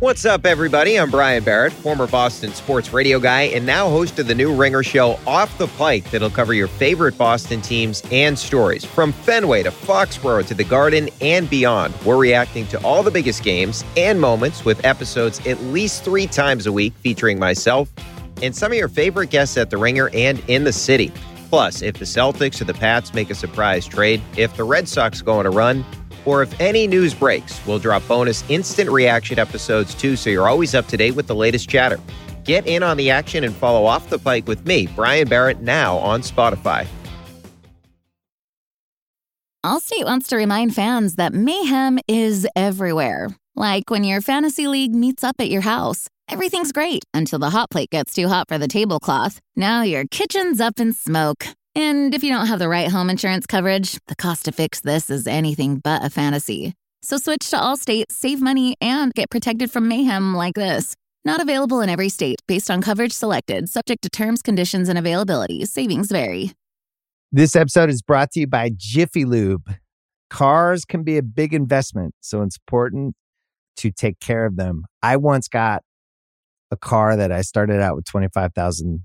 What's up, everybody? I'm Brian Barrett, former Boston sports radio guy, and now host of the new Ringer show Off the Pike that'll cover your favorite Boston teams and stories. From Fenway to Foxborough to the Garden and beyond, we're reacting to all the biggest games and moments with episodes at least three times a week featuring myself and some of your favorite guests at the Ringer and in the city. Plus, if the Celtics or the Pats make a surprise trade, if the Red Sox go on a run, or if any news breaks, we'll drop bonus instant reaction episodes too, so you're always up to date with the latest chatter. Get in on the action and follow Off the Pike with me, Brian Barrett, now on Spotify. Allstate wants to remind fans that mayhem is everywhere. Like when your fantasy league meets up at your house. Everything's great until the hot plate gets too hot for the tablecloth. Now your kitchen's up in smoke. And if you don't have the right home insurance coverage, the cost to fix this is anything but a fantasy. So switch to Allstate, save money, and get protected from mayhem like this. Not available in every state based on coverage selected, subject to terms, conditions, and availability. Savings vary. This episode is brought to you by Jiffy Lube. Cars can be a big investment, so it's important to take care of them. I once got a car that I started out with 25,000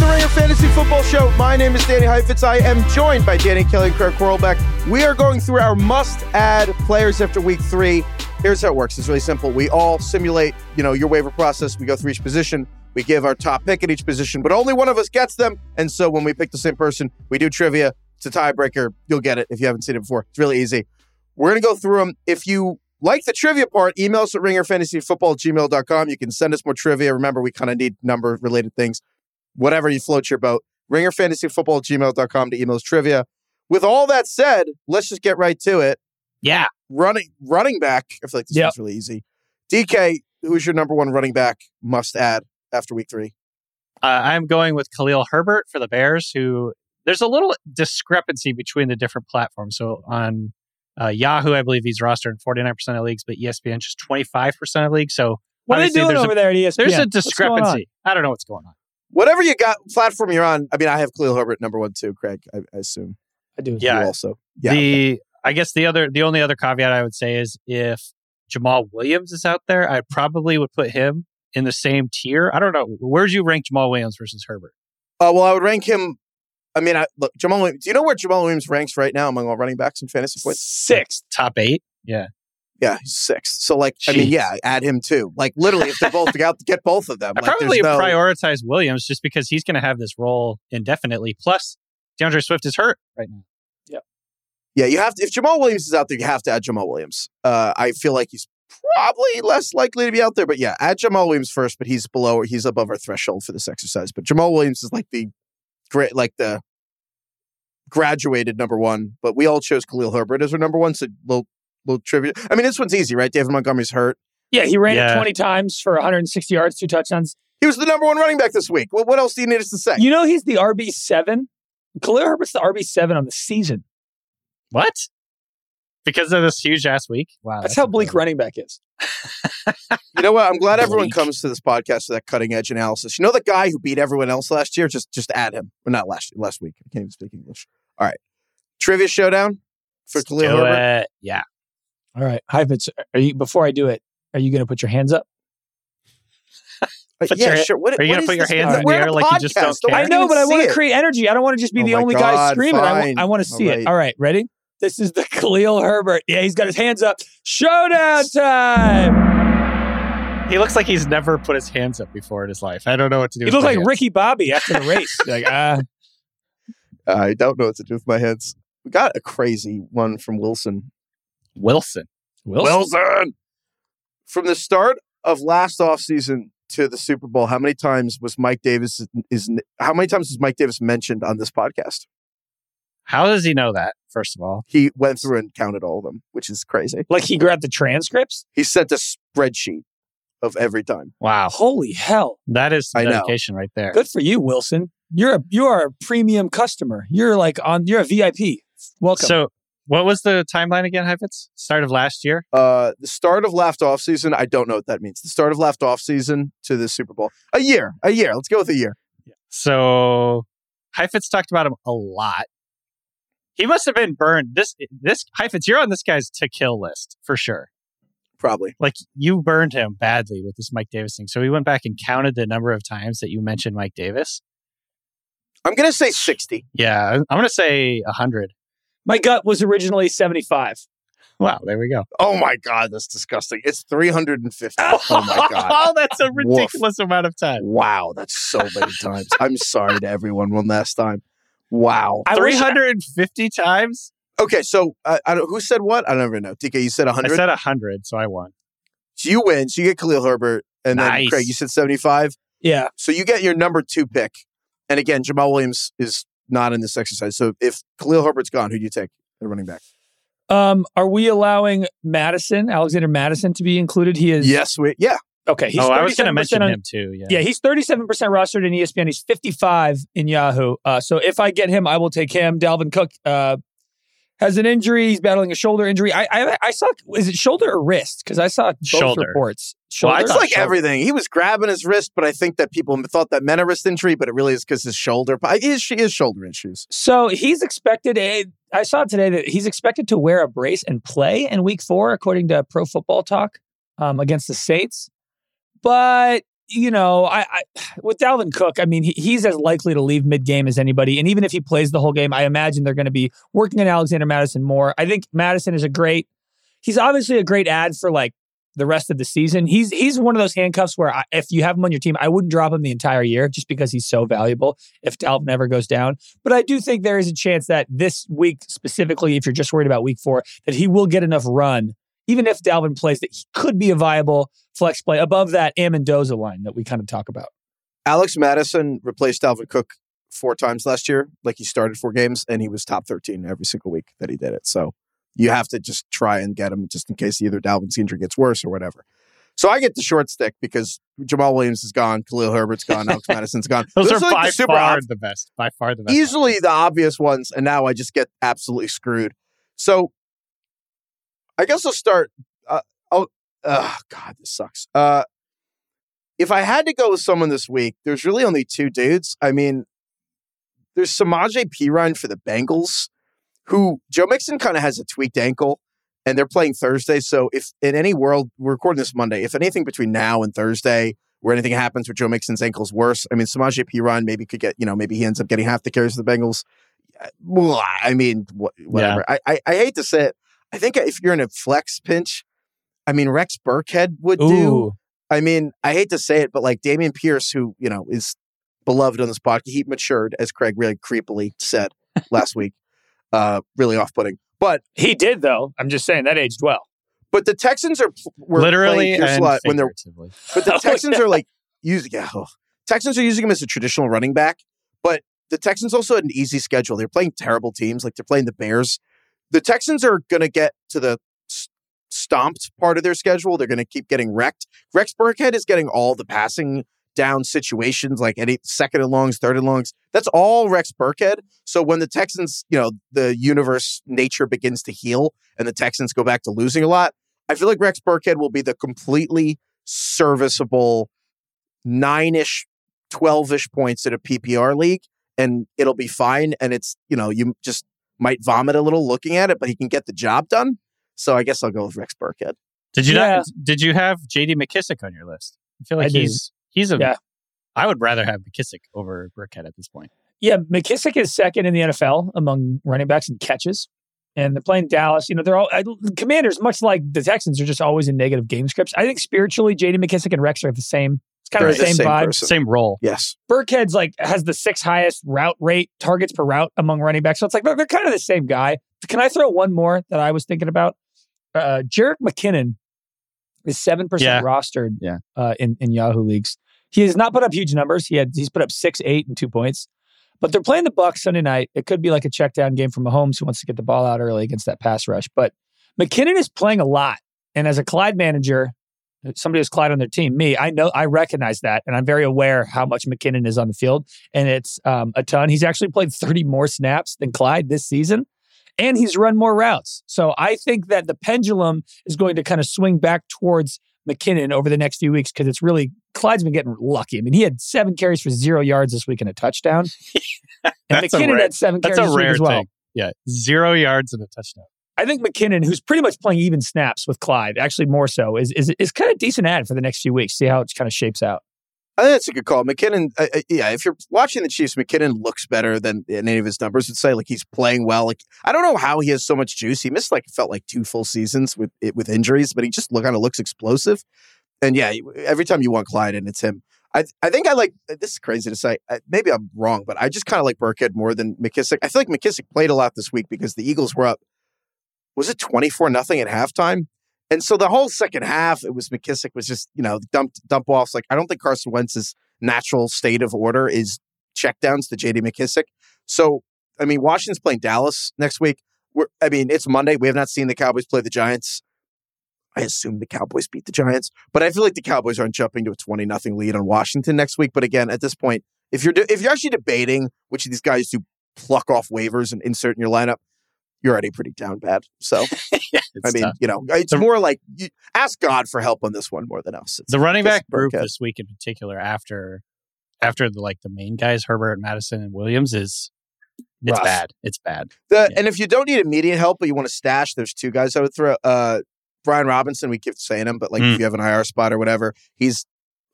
the Ringer Fantasy Football Show. My name is Danny Heifetz. I am joined by Danny Kelly and Craig Horlbeck. We are going through our must-add players after week three. Here's how it works. It's really simple. We all simulate, you know, your waiver process. We go through each position. We give our top pick at each position, but only one of us gets them. And so when we pick the same person, we do trivia. It's a tiebreaker. You'll get it if you haven't seen it before. It's really easy. We're going to go through them. If you like the trivia part, email us at ringerfantasyfootball@gmail.com. You can send us more trivia. Remember, we kind of need number related things whatever you float your boat. Ringerfantasyfootball gmail.com to emails trivia. With all that said, let's just get right to it. Yeah. Running running back. I feel like this Yep. is really easy. DK, who's your number one running back must add after week three? Uh, I'm going with Khalil Herbert for the Bears, who there's a little discrepancy between the different platforms. So on uh, Yahoo, I believe he's rostered in 49% of leagues, but ESPN just 25% of leagues. So What are they doing over a, there at ESPN? There's a What's going on? discrepancy. I don't know what's going on. Whatever you got platform you're on. I mean, I have Khalil Herbert number one too, Craig. I, I assume. I do. Yeah. You also. Yeah. The I guess the other the only other caveat I would say is if Jamaal Williams is out there, I probably would put him in the same tier. I don't know. Where'd you rank Jamaal Williams versus Herbert? Uh, well, I would rank him. I mean, I, look, Jamaal. Williams, do you know where Jamaal Williams ranks right now among all running backs in fantasy points? Sixth. Top eight? Yeah. Yeah, he's sixth. So, like, I mean, yeah, add him too. Like, literally, if they're both out, get both of them. I Like, probably no- prioritize Williams just because he's going to have this role indefinitely. Plus, D'Andre Swift is hurt right now. Yeah, yeah, you have to. If Jamaal Williams is out there, you have to add Jamaal Williams. Uh, I feel like he's probably less likely to be out there, but yeah, add Jamaal Williams first. But he's below, he's above our threshold for this exercise. But Jamaal Williams is like the great, like the graduated number one. But we all chose Khalil Herbert as our number one. So little little trivia. I mean, this one's easy, right? David Montgomery's hurt. Yeah, he ran Yeah. it 20 times for 160 yards, two touchdowns. He was the number one running back this week. Well, what else do you need us to say? You know he's the RB7? Khalil Herbert's the RB7 on the season. What? Because of this huge ass week? Wow. That's how bleak running back is. You know what? I'm glad everyone Bleak. comes to this podcast for that cutting edge analysis. You know the guy who beat everyone else last year? Just just add him. Or not last last week. I can't even speak English. All right. Trivia showdown for Let's Khalil Herbert. it. Yeah. All right. Heifetz, are you before I do it, are you going to put your hands up? Uh, yeah, your- sure. What, are you gonna put your this? hands in the air like you just don't care? I know, but I want to create energy. I don't want to just be Oh the only God, guy screaming. I, fine. wa- I want to see All it. All right, ready? This is the Khalil Herbert. Yeah, he's got his hands up. Showdown time. He looks like he's never put his hands up before in his life. I don't know what to do. He with looked my like hands. Ricky Bobby after the race. like, ah, I don't know what to do with my hands. We got a crazy one from Wilson. Wilson. Wilson. From the start of last offseason to the Super Bowl, how many times was Mike Davis is how many times was Mike Davis mentioned on this podcast? How does he know that? First of all, He went through and counted all of them, which is crazy. like he grabbed the transcripts. He sent a spreadsheet of every time. wow, Holy hell! that is I dedication right there. Good for you, Wilson. You're a you are a premium customer. You're like on. You're a VIP. Welcome. So, what was the timeline again, Heifetz? Start of last year. Uh, the start of last offseason, I don't know what that means. The start of last offseason to the Super Bowl. A year. A year. Let's go with a year. Yeah. So, Heifetz talked about him a lot. He must have been burned. This this Heifetz, you're on this guy's to kill list for sure. Probably. Like you burned him badly with this Mike Davis thing. So we went back and counted the number of times that you mentioned Mike Davis. I'm going to say 60. Yeah, I'm going to say 100. My gut was originally 75. Wow, there we go. Oh my God, that's disgusting. It's 350. Oh my God. oh, that's a Woof. ridiculous amount of time. Wow, that's so many times. I'm sorry to everyone one last time. Wow. I 350 times? Okay, so uh, I don't, who said what? I don't even know. DK, you said I 100. said 100, so I won. so you win. So you get Khalil Herbert, and then Craig, you said 75. Yeah. So you get your number two pick. And again, Jamaal Williams is not in this exercise. So if Khalil Herbert's gone, who do you take? The running back. Um, are we allowing Mattison, Alexander Mattison, to be included? He is. Yes, we. Yeah, Okay. He's oh, I was going to mention on- him too. Yeah. Yeah, he's 37% rostered in ESPN. He's 55 in Yahoo. Uh, so if I get him, I will take him. Dalvin Cook uh, has an injury. He's battling a shoulder injury. I I, I saw, is it shoulder or wrist? Because I saw both Shoulder. reports. Well, I Shoulder. it's thought like shoulder. everything. He was grabbing his wrist, but I think that people thought that meant a wrist injury, but it really is because his shoulder. It is, is shoulder issues. So he's expected. A, I saw today that he's expected to wear a brace and play in Week Four, according to Pro Football Talk, um, against the Saints. But you know, I, I with Dalvin Cook, I mean, he, he's as likely to leave mid game as anybody. And even if he plays the whole game, I imagine they're going to be working on Alexander Mattison more. I think Mattison is a great. He's obviously a great ad for like the rest of the season. He's he's one of those handcuffs where I, if you have him on your team, I wouldn't drop him the entire year just because he's so valuable. If Dalvin ever goes down, but I do think there is a chance that this week specifically, if you're just worried about week four, that he will get enough run, even if Dalvin plays, that he could be a viable flex play above that Amendoza line that we kind of talk about. Alex Mattison replaced Dalvin Cook four times last year. Like he started four games, and he was top thirteen every single week that he did it. So you have to just try and get him just in case either Dalvin's injury gets worse or whatever. So I get the short stick because Jamaal Williams is gone, Khalil Herbert's gone, Alex Mattison's gone. Those, are like by the super far ob- the best. By far the best. easily the obvious ones, and now I just get absolutely screwed. So I guess I'll start. Uh, oh, uh, God, this sucks. Uh, if I had to go with someone this week, there's really only two dudes. I mean, there's Samaje Perine for the Bengals, who Joe Mixon kind of has a tweaked ankle, and they're playing Thursday. So if in any world, we're recording this Monday, if anything between now and Thursday, where anything happens with Joe Mixon's ankle's worse, I mean, Samaje Perine maybe could get, you know, maybe he ends up getting half the carries of the Bengals. Uh, Well, I mean, wh- whatever. I, I I hate to say it. I think if you're in a flex pinch, I mean, Rex Burkhead would do. I mean, I hate to say it, but like Dameon Pierce, who, you know, is beloved on this podcast, he matured, as Craig really creepily said last week. Uh, really off putting. But he did though. I'm just saying that aged well. but the Texans are were literally playing Pierce a and lot when they're but the Oh, Texans yeah. are like using yeah, oh. Texans are using him as a traditional running back, but the Texans also had an easy schedule. They're playing terrible teams, like they're playing the Bears. The Texans are going to get to the stomped part of their schedule. They're going to keep getting wrecked. Rex Burkhead is getting all the passing down situations, like any second and longs, third and longs. That's all Rex Burkhead. So when the Texans, you know, the universe nature begins to heal and the Texans go back to losing a lot, I feel like Rex Burkhead will be the completely serviceable nine ish, 12 ish points in a PPR league, and it'll be fine. And it's, you know, you just might vomit a little looking at it, but he can get the job done. So I guess I'll go with Rex Burkhead. Did you Yeah. not? Did you have J.D. McKissic on your list? I feel like I did. he's he's a. Yeah. I would rather have McKissic over Burkhead at this point. Yeah, McKissic is second in the NFL among running backs in catches. and they're playing Dallas. You know, they're all I, Commanders, much like the Texans, are just always in negative game scripts. I think spiritually, J.D. McKissic and Rex are the same. It's kind They're of the the same, same vibe. person. Same role. Yes. Burkhead's like has the sixth highest route rate targets per route among running backs. So it's like they're, they're kind of the same guy. Can I throw one more that I was thinking about? Uh, Jerick McKinnon is seven Yeah. percent rostered Yeah. uh, in in Yahoo leagues. He has not put up huge numbers. He had he's put up six, eight, and two points. But they're playing the Bucks Sunday night. It could be like a check down game from Mahomes who wants to get the ball out early against that pass rush. But McKinnon is playing a lot, and as a Clyde manager, somebody who's Clyde on their team, me, I know I recognize that, and I'm very aware how much McKinnon is on the field, and it's um, a ton. He's actually played 30 more snaps than Clyde this season, and he's run more routes. So I think that the pendulum is going to kind of swing back towards McKinnon over the next few weeks because it's really Clyde's been getting lucky. I mean, he had seven carries for zero yards this week and a touchdown, and That's a McKinnon rare- had seven carries a this week rare as well. thing. Yeah. Zero yards and a touchdown. I think McKinnon, who's pretty much playing even snaps with Clyde, actually more so, is is is kind of decent ad for the next few weeks. See how it kind of shapes out. I think that's a good call. McKinnon, uh, yeah, if you're watching the Chiefs, McKinnon looks better than any of his numbers would say. Like he's playing well. Like I don't know how he has so much juice. He missed like felt like two full seasons with it with injuries, but he just look, kind of looks explosive. And yeah, every time you want Clyde and it's him. I I think I like this is crazy to say. Uh, Maybe I'm wrong, but I just kind of like Burkhead more than McKissic. I feel like McKissic played a lot this week because the Eagles were up. Was it 24 nothing at halftime? And so the whole second half, it was McKissic was just, you know, dump dump offs. Like I don't think Carson Wentz's natural state of order is checkdowns to JD McKissic. So I mean, Washington's playing Dallas next week. We're, I mean, it's Monday. We have not seen the Cowboys play the Giants. I assume the Cowboys beat the Giants, but I feel like the Cowboys aren't jumping to a twenty nothing lead on Washington next week. But again, at this point, if you're de- if you're actually debating which of these guys to pluck off waivers and insert in your lineup, you're already pretty down bad. So I mean, tough. you know, it's The- more like you, ask God for help on this one more than us. It's the running back group this week in particular after after the like the main guys Herbert, Mattison, and Williams is it's Rough. bad. It's bad. The, Yeah. And if you don't need immediate help, but you want to stash, there's two guys I would throw. Uh, Brian Robinson, we keep saying him, but like Mm. if you have an IR spot or whatever, he's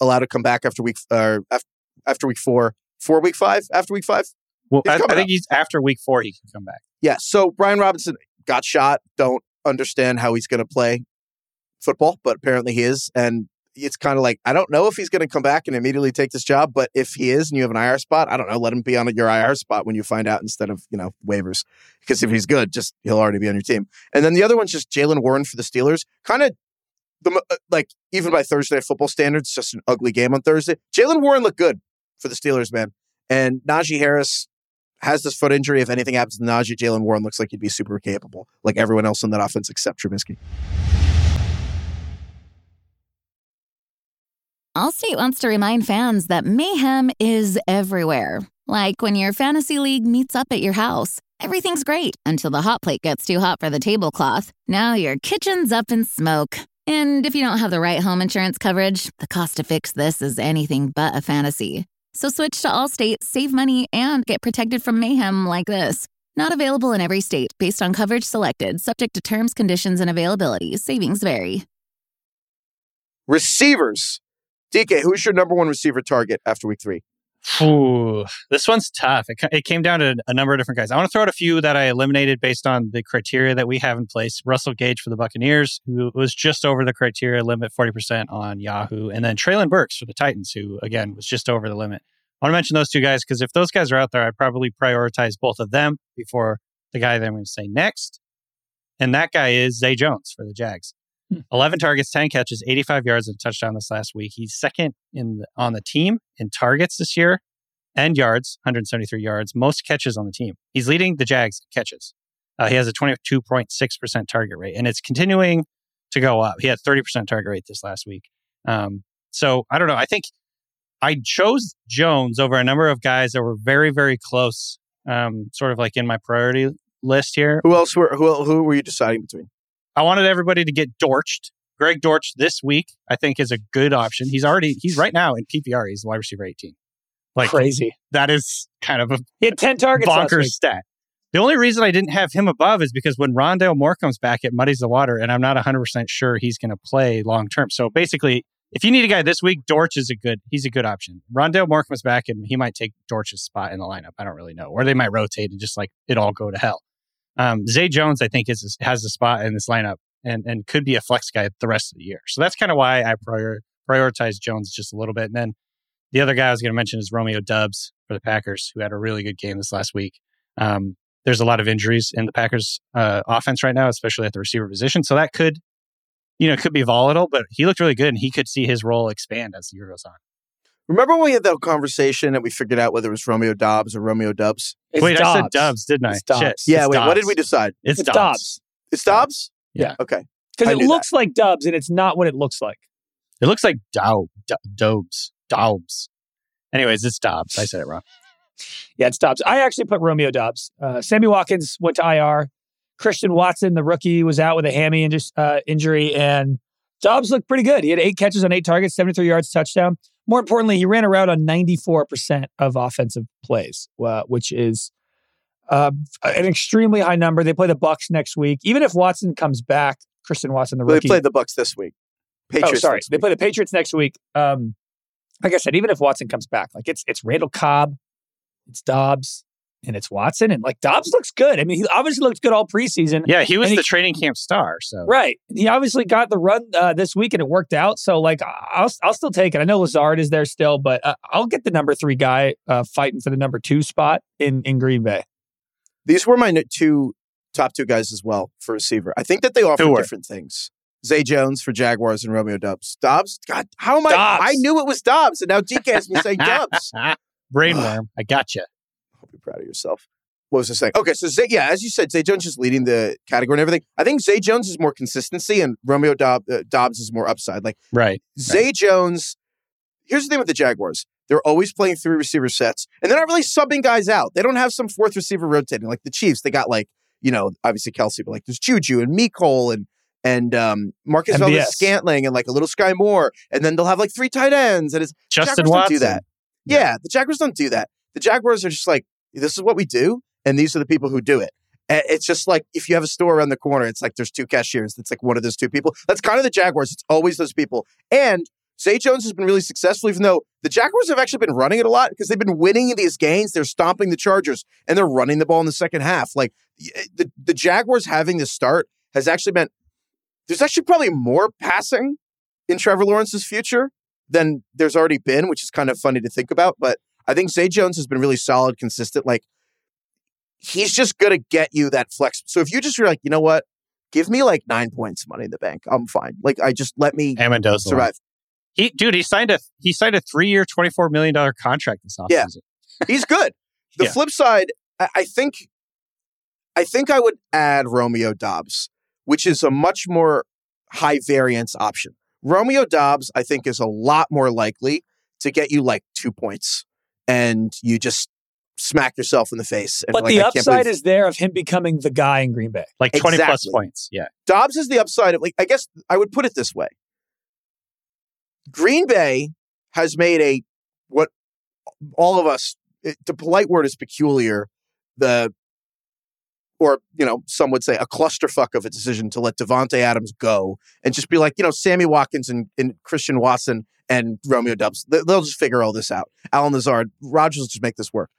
allowed to come back after week uh, after, after week four, four week five, after week five. Well, I, I think he's after week four he can come back. Yeah. So Brian Robinson got shot. Don't understand how he's going to play football, but apparently he is. And it's kind of like, I don't know if he's going to come back and immediately take this job, but if he is and you have an IR spot, I don't know, let him be on your IR spot when you find out instead of, you know, waivers. Because if he's good, just he'll already be on your team. And then the other one's just Jaylen Warren for the Steelers. Kind of the uh, like even by Thursday football standards, just an ugly game on Thursday. Jaylen Warren looked good for the Steelers, man. And Najee Harris has this foot injury. If anything happens to Najee, Jaylen Warren looks like he'd be super capable, like everyone else in that offense except Trubisky. Allstate wants to remind fans that mayhem is everywhere. Like when your fantasy league meets up at your house. Everything's great until the hot plate gets too hot for the tablecloth. Now your kitchen's up in smoke. And if you don't have the right home insurance coverage, the cost to fix this is anything but a fantasy. So switch to Allstate, save money, and get protected from mayhem like this. Not available in every state based on coverage selected, subject to terms, conditions, and availability. Savings vary. Receivers. DK, who's your number one receiver target after week three? Ooh, this one's tough. It, it came down to a number of different guys. I want to throw out a few that I eliminated based on the criteria that we have in place. Russell Gage for the Buccaneers, who was just over the criteria limit, 40% on Yahoo. And then Treylon Burks for the Titans, who, again, was just over the limit. I want to mention those two guys because if those guys are out there, I'd probably prioritize both of them before the guy that I'm going to say next. And that guy is Zay Jones for the Jags. Hmm. 11 targets, 10 catches, 85 yards, and touchdown this last week. He's second in the, on the team in targets this year and yards, 173 yards, most catches on the team. He's leading the Jags catches. Uh, he has a 22.6% target rate, and it's continuing to go up. He had 30% target rate this last week. Um, so I don't know. I think I chose Jones over a number of guys that were very, very close, um, sort of like in my priority list here. Who else were who, who were you deciding between? I wanted everybody to get Dorched. Greg Dortch this week, I think, is a good option. He's already, he's right now in PPR. He's a wide receiver 18. Like, Crazy. that is kind of a He had 10 targets bonkers stat. The only reason I didn't have him above is because when Rondale Moore comes back, it muddies the water, and I'm not 100% sure he's going to play long term. So basically, if you need a guy this week, Dortch is a good he's a good option. Rondale Moore comes back, and he might take Dortch's spot in the lineup. I don't really know, or they might rotate and just like it all go to hell. Um, Zay Jones, I think, is has a spot in this lineup and and could be a flex guy the rest of the year. So that's kind of why I prior, prioritize Jones just a little bit. And then the other guy I was going to mention is Romeo Dubs for the Packers, who had a really good game this last week. Um, there's a lot of injuries in the Packers uh, offense right now, especially at the receiver position. So that could, you know, could be volatile, but he looked really good and he could see his role expand as the year goes on. Remember when we had that conversation and we figured out whether it was Romeo Dobbs or Romeo Dubs? It's wait, I said Dobbs. Dubs, didn't I? It's Dobbs. Shit. Yeah, It's wait, what did we decide? It's, It's Dobbs. Dobbs. It's Dobbs? Yeah. Okay. Because it knew looks like Dubs and it's not what it looks like. It looks like Dow, D- Dobes. Dobbs. Anyways, it's Dobbs. I said it wrong. Yeah, it's Dobbs. I actually put Romeo Dobbs. Uh, Sammy Watkins went to IR. Christian Watson, the rookie, was out with a hammy inju- uh, injury, and Dobbs looked pretty good. He had eight catches on eight targets, 73 yards, touchdown. More importantly, he ran around on 94% of offensive plays, uh, which is uh, an extremely high number. They play the Bucks next week. Even if Watson comes back, Christian Watson, the Well, rookie. they played the Bucks this week. Patriots. oh, sorry. They play the Patriots next week. Um, like I said, even if Watson comes back, like it's it's Randall Cobb, it's Dobbs, and it's Watson, and like Dobbs looks good. I mean, he obviously looks good all preseason. Yeah, he was And he- the training camp star. So Right. He obviously got the run uh, this week and it worked out. So, like, I'll, I'll still take it. I know Lazard is there still, but uh, I'll get the number three guy uh, fighting for the number two spot in, in Green Bay. These were my two top two guys as well for receiver. I think that they offer Who different things. Zay Jones for Jaguars and Romeo Dobbs. Dobbs? God, how am I? Dobbs. I knew it was Dobbs, and now DK has me saying Dobbs. Brainworm. I got you. Proud of yourself. What was I saying? Okay, so Zay, yeah, as you said, Zay Jones is leading the category and everything. I think Zay Jones is more consistency, and Romeo Dob- uh, Dobbs is more upside. Like Right. Zay Jones. Here's the thing with the Jaguars: they're always playing three receiver sets, and they're not really subbing guys out. They don't have some fourth receiver rotating like the Chiefs. They got like you know, obviously Kelce, but like there's Juju and Mecole and and um, Marquez. Valdez Scantling and like a little Skyy Moore, and then they'll have like three tight ends, and it's Justin Jaguars Watson. don't do that. Yeah. the Jaguars don't do that. The Jaguars are just like, this is what we do, and these are the people who do it. And It's just like if you have a store around the corner, it's like there's two cashiers. It's like one of those two people. That's kind of the Jaguars. It's always those people. And Zay Jones has been really successful, even though the Jaguars have actually been running it a lot because they've been winning these games. They're stomping the Chargers and they're running the ball in the second half. Like eh, the, the Jaguars having this start has actually meant there's actually probably more passing in Trevor Lawrence's future than there's already been, which is kind of funny to think about. But I think Zay Jones has been really solid, consistent. Like he's just gonna get you that flex. So if you just are like, you know what, give me like nine points money in the bank, I'm fine. Like I just let me Amendoza. survive. He, dude, he signed a he signed a three year, twenty four million dollar contract this offseason. Yeah. He's good. The Yeah. flip side, I, I think, I think I would add Romeo Dobbs, which is a much more high variance option. Romeo Dobbs, I think, is a lot more likely to get you like two points, and you just smack yourself in the face. And But like, the I upside believe- is there of him becoming the guy in Green Bay. like twenty plus points. Yeah, Dobbs is the upside of like I guess I would put it this way. Green Bay has made a what all of us it, the polite word is peculiar the or you know some would say a clusterfuck of a decision to let Davante Adams go and just be like you know Sammy Watkins and, and Christian Watson and Romeo Dubs they, will just figure all this out. Allen Lazard, Rodgers will just make this work.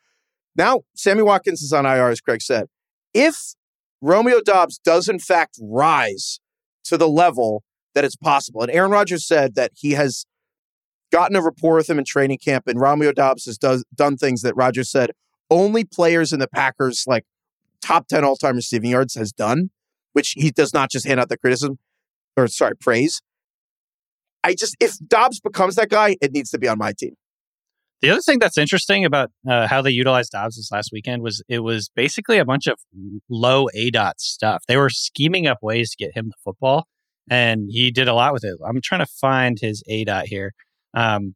Now Sammy Watkins is on IR as Craig said. If Romeo Dobbs does in fact rise to the level that it's possible. And Aaron Rodgers said that he has gotten a rapport with him in training camp, and Romeo Dobbs has does, done things that Rodgers said only players in the Packers like top 10 all-time receiving yards has done, which he does not just hand out the criticism or sorry, praise. I just if Dobbs becomes that guy, it needs to be on my team. The other thing that's interesting about uh, how they utilized Dobbs this last weekend was it was basically a bunch of low A dot stuff. They were scheming up ways to get him the football, and he did a lot with it. I'm trying to find his A dot here. Um,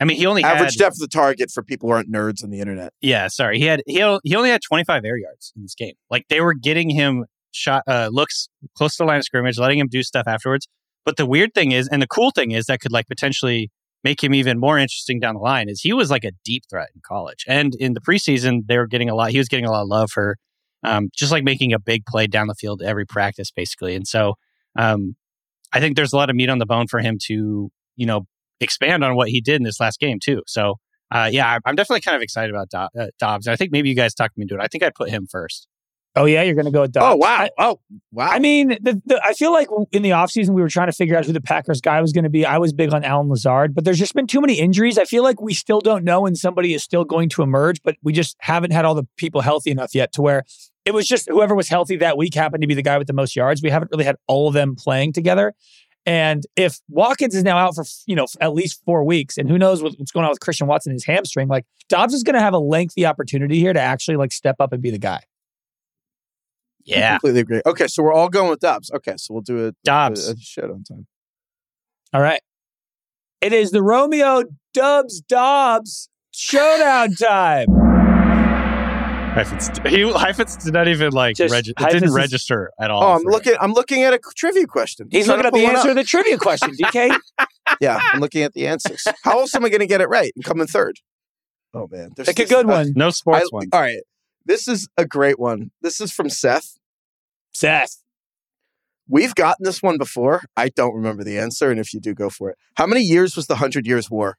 I mean, he only Average had, depth of the target for people who aren't nerds on the internet. Yeah, sorry. He had he he only had 25 air yards in this game. Like they were getting him shot uh, looks close to the line of scrimmage, letting him do stuff afterwards. But the weird thing is, and the cool thing is, that could like potentially make him even more interesting down the line. Is he was like a deep threat in college, and in the preseason they were getting a lot. He was getting a lot of love for um, just like making a big play down the field every practice, basically. And so um, I think there's a lot of meat on the bone for him to you know expand on what he did in this last game too. So uh, yeah, I- I'm definitely kind of excited about Do- uh, Dobbs. I think maybe you guys talked me into it. I think I'd put him first. Oh yeah, you're going to go with Dobbs. Oh wow. I, oh wow. I mean, the, the, I feel like in the offseason we were trying to figure out who the Packers guy was going to be. I was big on Allen Lazard, but there's just been too many injuries. I feel like we still don't know when somebody is still going to emerge, but we just haven't had all the people healthy enough yet to where it was just whoever was healthy that week happened to be the guy with the most yards. We haven't really had all of them playing together. And if Watkins is now out for you know at least four weeks, and who knows what's going on with Christian Watson his hamstring, like Dobbs is going to have a lengthy opportunity here to actually like step up and be the guy. Yeah. I completely agree. Okay, so we're all going with Dobbs. Okay, so we'll do a, Dobbs. a, a showdown time. All right. It is the Romeo Dubs Dobbs showdown time. Heifetz, he Heifetz did not even like Just- regi- it Heifetz didn't is- register at all. Oh, I'm for- looking. I'm looking at a trivia question. He's Trying looking at the answer to the trivia question, DK. Yeah, I'm looking at the answers. How else am I going to get it right and come in third? Oh man, there's Pick a good uh, one. no I- sports one. all right, this is a great one. This is from Seth. Seth. We've gotten this one before. I don't remember the answer, and if you do, go for it. How many years was the Hundred Years' War?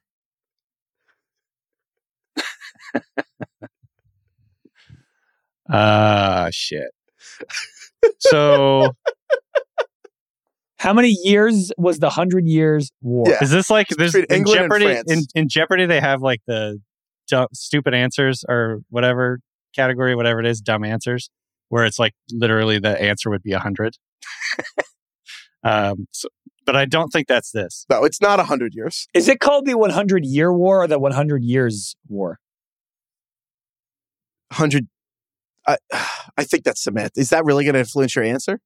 Ah, shit. So How many years was the Hundred Years War? Yeah. is this like this in England Jeopardy? In, in Jeopardy, they have like the dumb, stupid answers or whatever category, whatever it is, dumb answers, where it's like literally the answer would be a hundred. um, so, but I don't think that's this. No, it's not hundred years. Is it called the 100 Year War or the 100 Years War? Hundred. I, I think that's cement. Is that really going to influence your answer?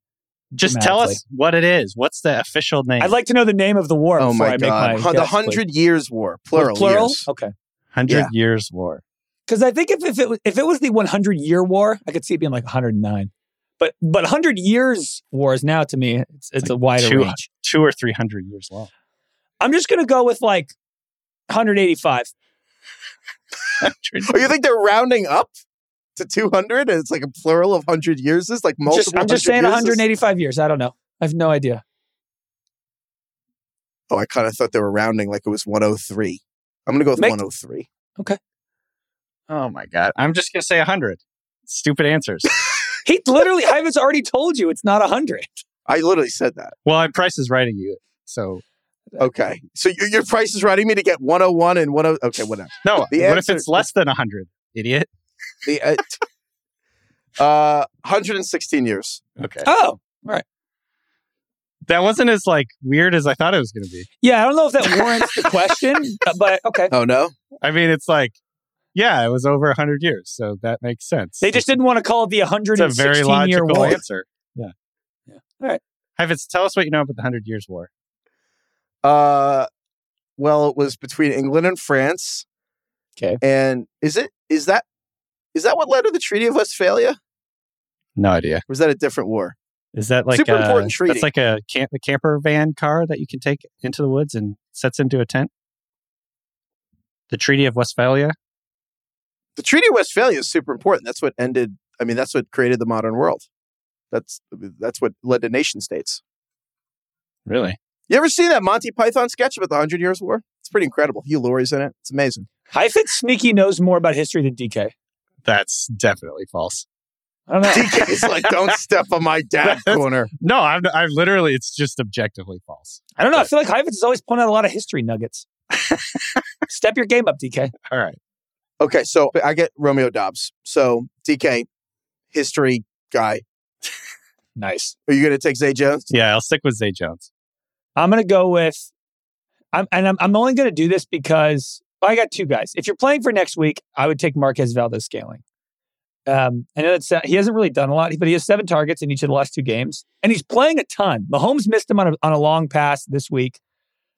Just tell us what it is. What's the official name? I'd like to know the name of the war Oh before my I make god, my the guess, please. Hundred Years' War, plural. plural. years. Okay. Hundred yeah. Years War. Because I think if, if it was if it was the 100 Year War, I could see it being like 109. But but 100 Years Wars now to me it's it's a wider two- range. Two or three hundred years long. I'm just gonna go with like 185. Oh, you think they're rounding up to 200 and it's like a plural of 100 years? Is like multiple. Just, I'm just saying years is- 185 years. I don't know. I have no idea. Oh, I kind of thought they were rounding like it was 103. I'm going to go with Make- 103. Oh my god! I'm just gonna say hundred. Stupid answers. He literally, Ivan's already told you it's not 100. I literally said that. well, I'm Price is writing you, so Okay. So your, your price is writing me to get 101 and 10. Okay, whatever. no. The what if answer- it's less than hundred? Idiot. The, uh, uh, 116 years. Okay. Oh, right. That wasn't as like weird as I thought it was going to be. yeah. I don't know if that warrants the question, uh, but okay. Oh, no? I mean, it's like, yeah, it was over hundred years, so that makes sense. They just didn't want to call it the It's a 116 very year war. answer. Yeah. Yeah. All right. Heifetz, tell us what you know about the Hundred Years' War. Uh, well, it was between England and France. Okay. And is it, is that, is that what led to the Treaty of Westphalia? No idea. Or was that a different war? Is that like Super a, important uh, treaty. That's like a camp, a camper van car that you can take into the woods and sets into a tent. The Treaty of Westphalia. The Treaty of Westphalia is super important. That's what ended, I mean, that's what created the modern world. That's, that's what led to nation states. Really? You ever seen that Monty Python sketch about the Hundred Years' War? It's pretty incredible. Hugh Laurie's in it. It's amazing. Heifetz sneaky knows more about history than DK. That's definitely false. I don't know. DK's like, don't step on my dad corner. No, I'm, I'm literally. It's just objectively false. I don't know. I feel like Heifetz is always pulling out a lot of history nuggets. Step your game up, DK. All right. Okay, so I get Romeo Dobbs. So DK, history guy. Nice. Are you going to take Zay Jones? Yeah, I'll stick with Zay Jones. I'm gonna go with. I'm and I'm, I'm only gonna do this because I got two guys. If you're playing for next week, I would take Marquez Valdes scaling. Um, I know that's he hasn't really done a lot, but he has seven targets in each of the last two games, and he's playing a ton. Mahomes missed him on a, on a long pass this week,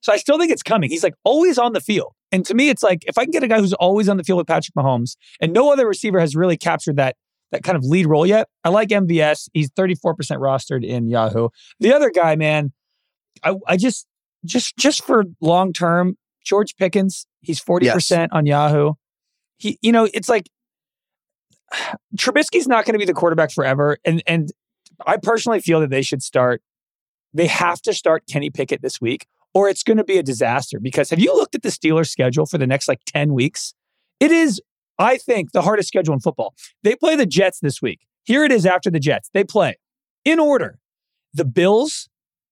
so I still think it's coming. He's like always on the field, and to me, it's like if I can get a guy who's always on the field with Patrick Mahomes, and no other receiver has really captured that that kind of lead role yet. I like MVS. He's 34% rostered in Yahoo. The other guy, man, I, I just just just for long term, George Pickens, he's 40% on Yahoo. He, you know, it's like Trubisky's not going to be the quarterback forever. And and I personally feel that they should start, they have to start Kenny Pickett this week, or it's going to be a disaster. Because have you looked at the Steelers schedule for the next like 10 weeks? It is, I think, the hardest schedule in football. They play the Jets this week. Here it is after the Jets. They play in order the Bills,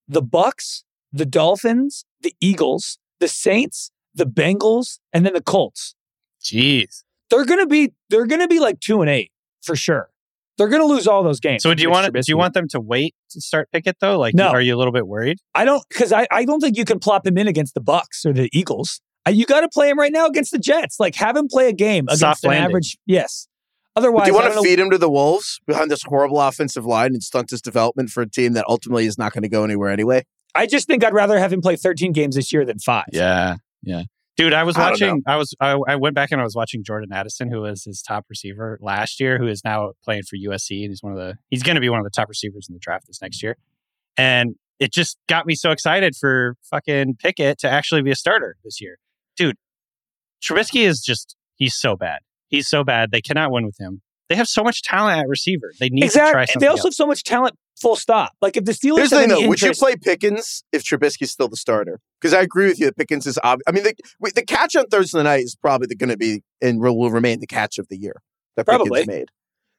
the Bucks, the Dolphins, the Eagles, the Saints, the Bengals, and then the Colts. Jeez. They're gonna be they're gonna be like two and eight for sure. They're gonna lose all those games. So do you Mitch want do you want them to wait to start Pickett though? Like, No. are you a little bit worried? I don't because I, I don't think you can plop him in against the Bucks or the Eagles. Uh, You got to play him right now against the Jets. Like have him play a game against Soft an landing. average. Yes. Otherwise, Do you want to feed him to the wolves behind this horrible offensive line and stunt his development for a team that ultimately is not going to go anywhere anyway? I just think I'd rather have him play 13 games this year than five. Yeah, yeah. Dude, I was watching. I was. I, I went back and I was watching Jordan Addison, who was his top receiver last year, who is now playing for USC, and he's one of the. He's going to be one of the top receivers in the draft this next year, and it just got me so excited for fucking Pickett to actually be a starter this year, dude. Trubisky is just. He's so bad. He's so bad. They cannot win with him. They have so much talent at receiver. They need to try something They also else. have so much talent. Full stop. Like if the Steelers Here's the have thing, any though. Would you play Pickens if Trubisky's still the starter? Because I agree with you that Pickens is obvious. I mean, the, the catch on Thursday night is probably going to be and will remain the catch of the year that Probably. Pickens made.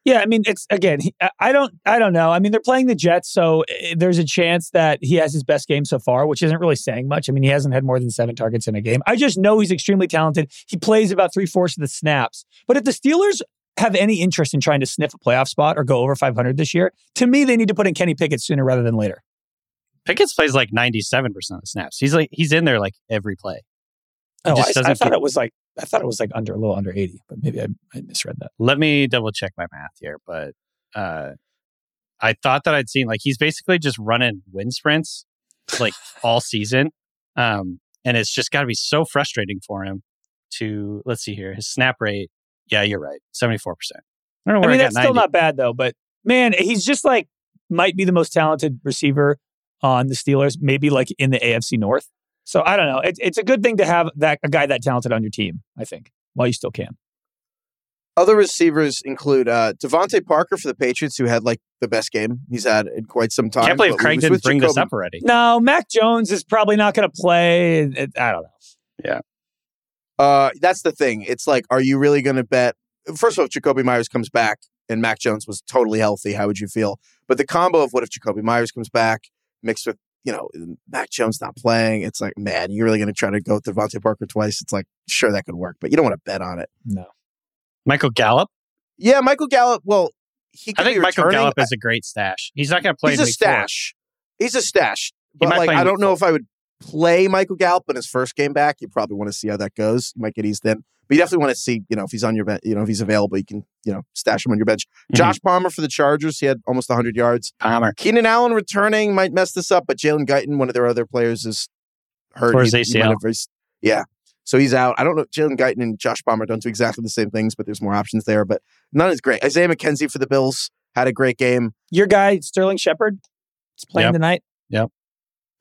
Yeah, I mean, it's again. I- don't. I don't know. I mean, they're playing the Jets, so eh, there's a chance that he has his best game so far, which isn't really saying much. I mean, he hasn't had more than seven targets in a game. I just know he's extremely talented. He plays about three fourths of the snaps. But if the Steelers have any interest in trying to sniff a playoff spot or go over 500 this year, to me, they need to put in Kenny Pickett sooner rather than later. Pickett plays like ninety seven percent of the snaps. He's like he's in there like every play. He Oh, I, I thought get- it was like I thought it was like under a little under 80, but maybe I, I misread that. Let me double check my math here, but uh, I thought that I'd seen like he's basically just running wind sprints like all season, um, and it's just got to be so frustrating for him to let's see here his snap rate. Yeah, you're right, seventy four percent. I don't know I mean, I, that's got still not bad though. But man, he's just like might be the most talented receiver on the Steelers, maybe like in the AFC North. So I don't know. It's it's a good thing to have that a guy that talented on your team. I think while you still can. Other receivers include uh, DeVante Parker for the Patriots, who had like the best game he's had in quite some time. Can't believe but Craig didn't with bring this up already. No, Mac Jones is probably not going to play. I don't know. Uh, that's the thing. It's like, are you really going to bet? First of all, if Jakobi Meyers comes back and Mac Jones was totally healthy, how would you feel? But the combo of what if Jakobi Meyers comes back mixed with, you know, Mac Jones not playing, it's like, man, you're really going to try to go with DeVante Parker twice. It's like, sure, that could work, but you don't want to bet on it. No. Michael Gallup. Yeah, Michael Gallup, well, he I think Michael. Gallup is a great stash. He's not going to play. He's a week four. stash. He's a stash. But like, I don't know if I would play Michael Gallup in his first game back. You probably want to see how that goes. You might get eased in, but you definitely want to see, you know, if he's on your bench, you know, if he's available, you can, you know, stash him on your bench. Mhm. Josh Palmer for the Chargers. He had almost 100 yards. Palmer. Keenan Allen returning might mess this up, but Jalen Guyton, one of their other players, is hurt. Tore his He- he ACL. have very- yeah. So he's out. I don't know. Jalen Guyton and Josh Palmer don't do exactly the same things, but there's more options there. But none is great. Isaiah McKenzie for the Bills had a great game. Your guy Sterling Shepard is playing tonight. Yep. tonight.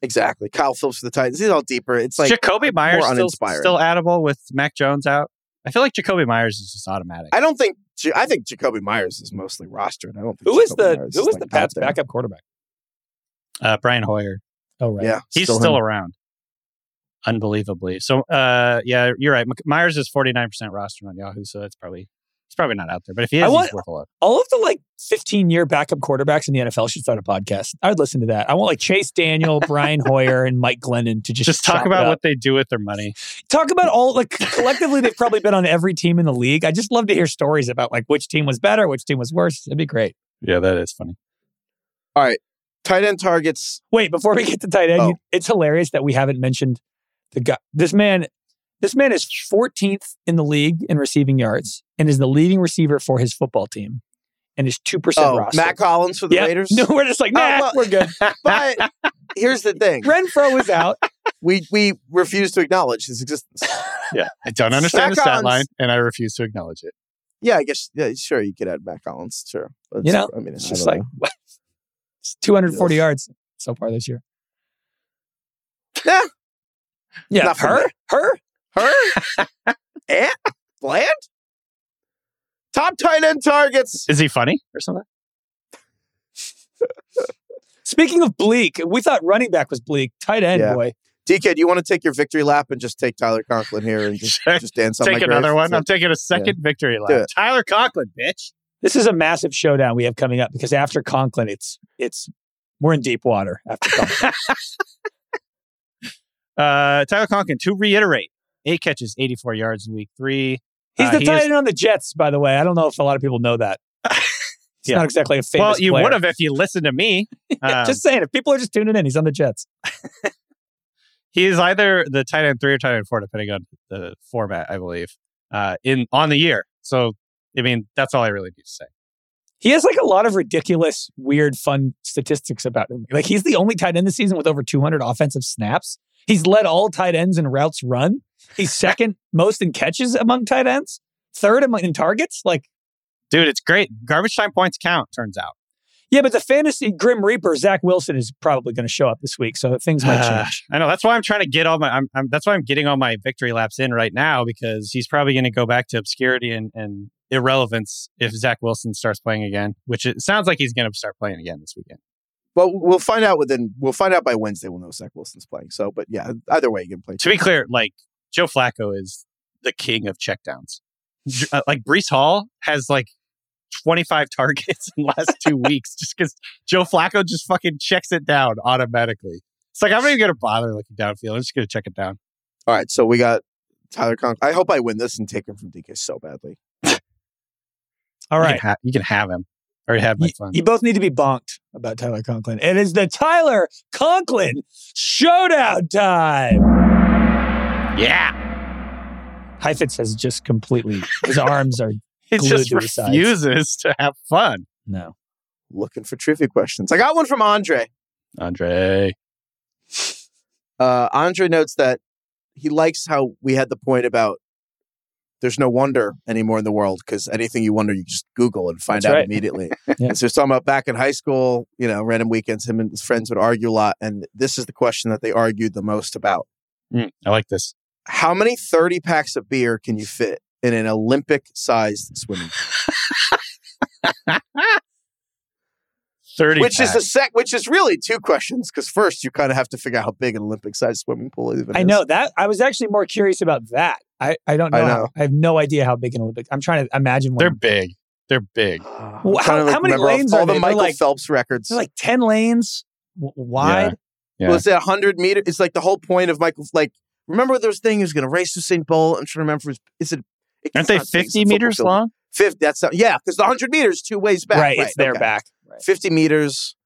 Exactly. Kyle Philips for the Titans. He's all deeper. It's like Jakobi Meyers more still, uninspiring. still addable with Mac Jones out. I feel like Jakobi Meyers is just automatic. I don't think. I think Jakobi Meyers is mostly rostered. I don't think. Who is Jakobi the Meyers who is like, the Pats out backup quarterback? uh, Brian Hoyer. Oh right. Yeah, He's still, him. around. Unbelievably. So, uh, yeah, you're right. Mc- Meyers is 49% rostered on Yahoo, so that's probably, he's probably not out there. But if he is, I want- he's worth a look. All of the like 15 year backup quarterbacks in the NFL should start a podcast. I would listen to that. I want like Chase Daniel, Brian Hoyer, and Mike Glennon to just Just talk about what they do with their money. talk about all like collectively they've probably been on every team in the league. I just love to hear stories about like which team was better, which team was worse. It'd be great. Yeah, that is funny. All right. Tight end targets. Wait, before we get to tight end, Oh. it's hilarious that we haven't mentioned the guy. This man, this man is 14th in the league in receiving yards and is the leading receiver for his football team and is 2% roster. Oh, rostered. Mack Hollins for the yeah. Raiders. No, we're just like, Oh, nah, well- we're good. But here's the thing: Renfrow is out. we we refuse to acknowledge his existence. Yeah. I don't understand Mac the stat Collins- line, and I refuse to acknowledge it. Yeah, I guess. Yeah, sure. You could add Mack Hollins. Sure. But You know, I mean, It's I just like know. it's 240 yards so far this year. Yeah. Yeah. Not her? Her? Her and Bland. Top tight end targets. Is he funny or something? Speaking of bleak, we thought running back was bleak. Tight end, Yeah. boy. DK, do you want to take your victory lap and just take Tyler Conklin here and just Sure. just dance on Take my grave? another one. So- I'm taking a second victory lap. Tyler Conklin, bitch. This is a massive showdown we have coming up because after Conklin, it's it's we're in deep water after Conklin. Uh, Tyler Conklin, to reiterate, eight catches, 84 yards in week three. He's Uh, the he tight end on the Jets, by the way. I don't know if a lot of people know that. He's Yeah. not exactly a famous well, you player. would have if you listened to me. Um, Just saying, if people are just tuning in, he's on the Jets. he is either the tight end three or tight end four, depending on the format, I believe, uh, in on the year. So, I mean, that's all I really need to say. He has like a lot of ridiculous, weird, fun statistics about him. Like he's the only tight end this season with over 200 offensive snaps. He's led all tight ends in routes run. He's second most in catches among tight ends, third among in targets. Like, Dude, it's great. Garbage time points count, turns out. yeah, but the fantasy grim reaper Zach Wilson is probably going to show up this week, so things might change. I know. That's why I'm trying to get all my. I'm, I'm, that's why I'm getting all my victory laps in right now because he's probably going to go back to obscurity and, and irrelevance if Zach Wilson starts playing again, which it sounds like he's going to start playing again this weekend. Well, we'll find out within. We'll find out by Wednesday. We'll know Zach Wilson's playing. So, but yeah, either way, you can play. To be clear, like Joe Flacco is the king of checkdowns. J- uh, like Breece Hall has like 25 targets in the last two weeks just because Joe Flacco just fucking checks it down automatically. It's like I'm not even going to bother looking downfield. I'm just going to check it down. All right, so we got Tyler Conklin. I hope I win this and take him from DK so badly. All right. You can, ha- you can have him. I already had my You, fun. you both need to be bonked about Tyler Conklin. It is the Tyler Conklin showdown time. Yeah. Heifetz has just completely, his arms are, He Glued just to the sides. refuses to have fun. no. Looking for trivia questions. I got one from Andre. Andre. Uh, Andre notes that he likes how we had the point about there's no wonder anymore in the world because anything you wonder, you just Google and find That's out right. immediately. Yeah. And so he's talking about back in high school, you know, random weekends, him and his friends would argue a lot. And this is the question that they argued the most about. Mm, I like this. How many 30 packs of beer can you fit in an Olympic sized swimming pool? 30 Which is a sec, which is really two questions because first you kind of have to figure out how big an Olympic sized swimming pool even I is. know that. I was actually more curious about that. I, I don't know. I how- I have no idea how big an Olympic. I'm trying to imagine one. They're big. They're big. I'm Well, how- to, how many lanes all are the they? They're Michael like- Phelps records? They're like 10 lanes w- wide. Yeah. Well, it's at 100 meters. It's like the whole point of Michael. Like, remember those thing he was going to race to St. Paul? I'm trying to remember. Is, is it? it's Aren't they not big, it's a 50 meters field. long? 50. That's not, yeah, because the 100 meters two ways back. Right, It's their okay. back. Right. 50 meters.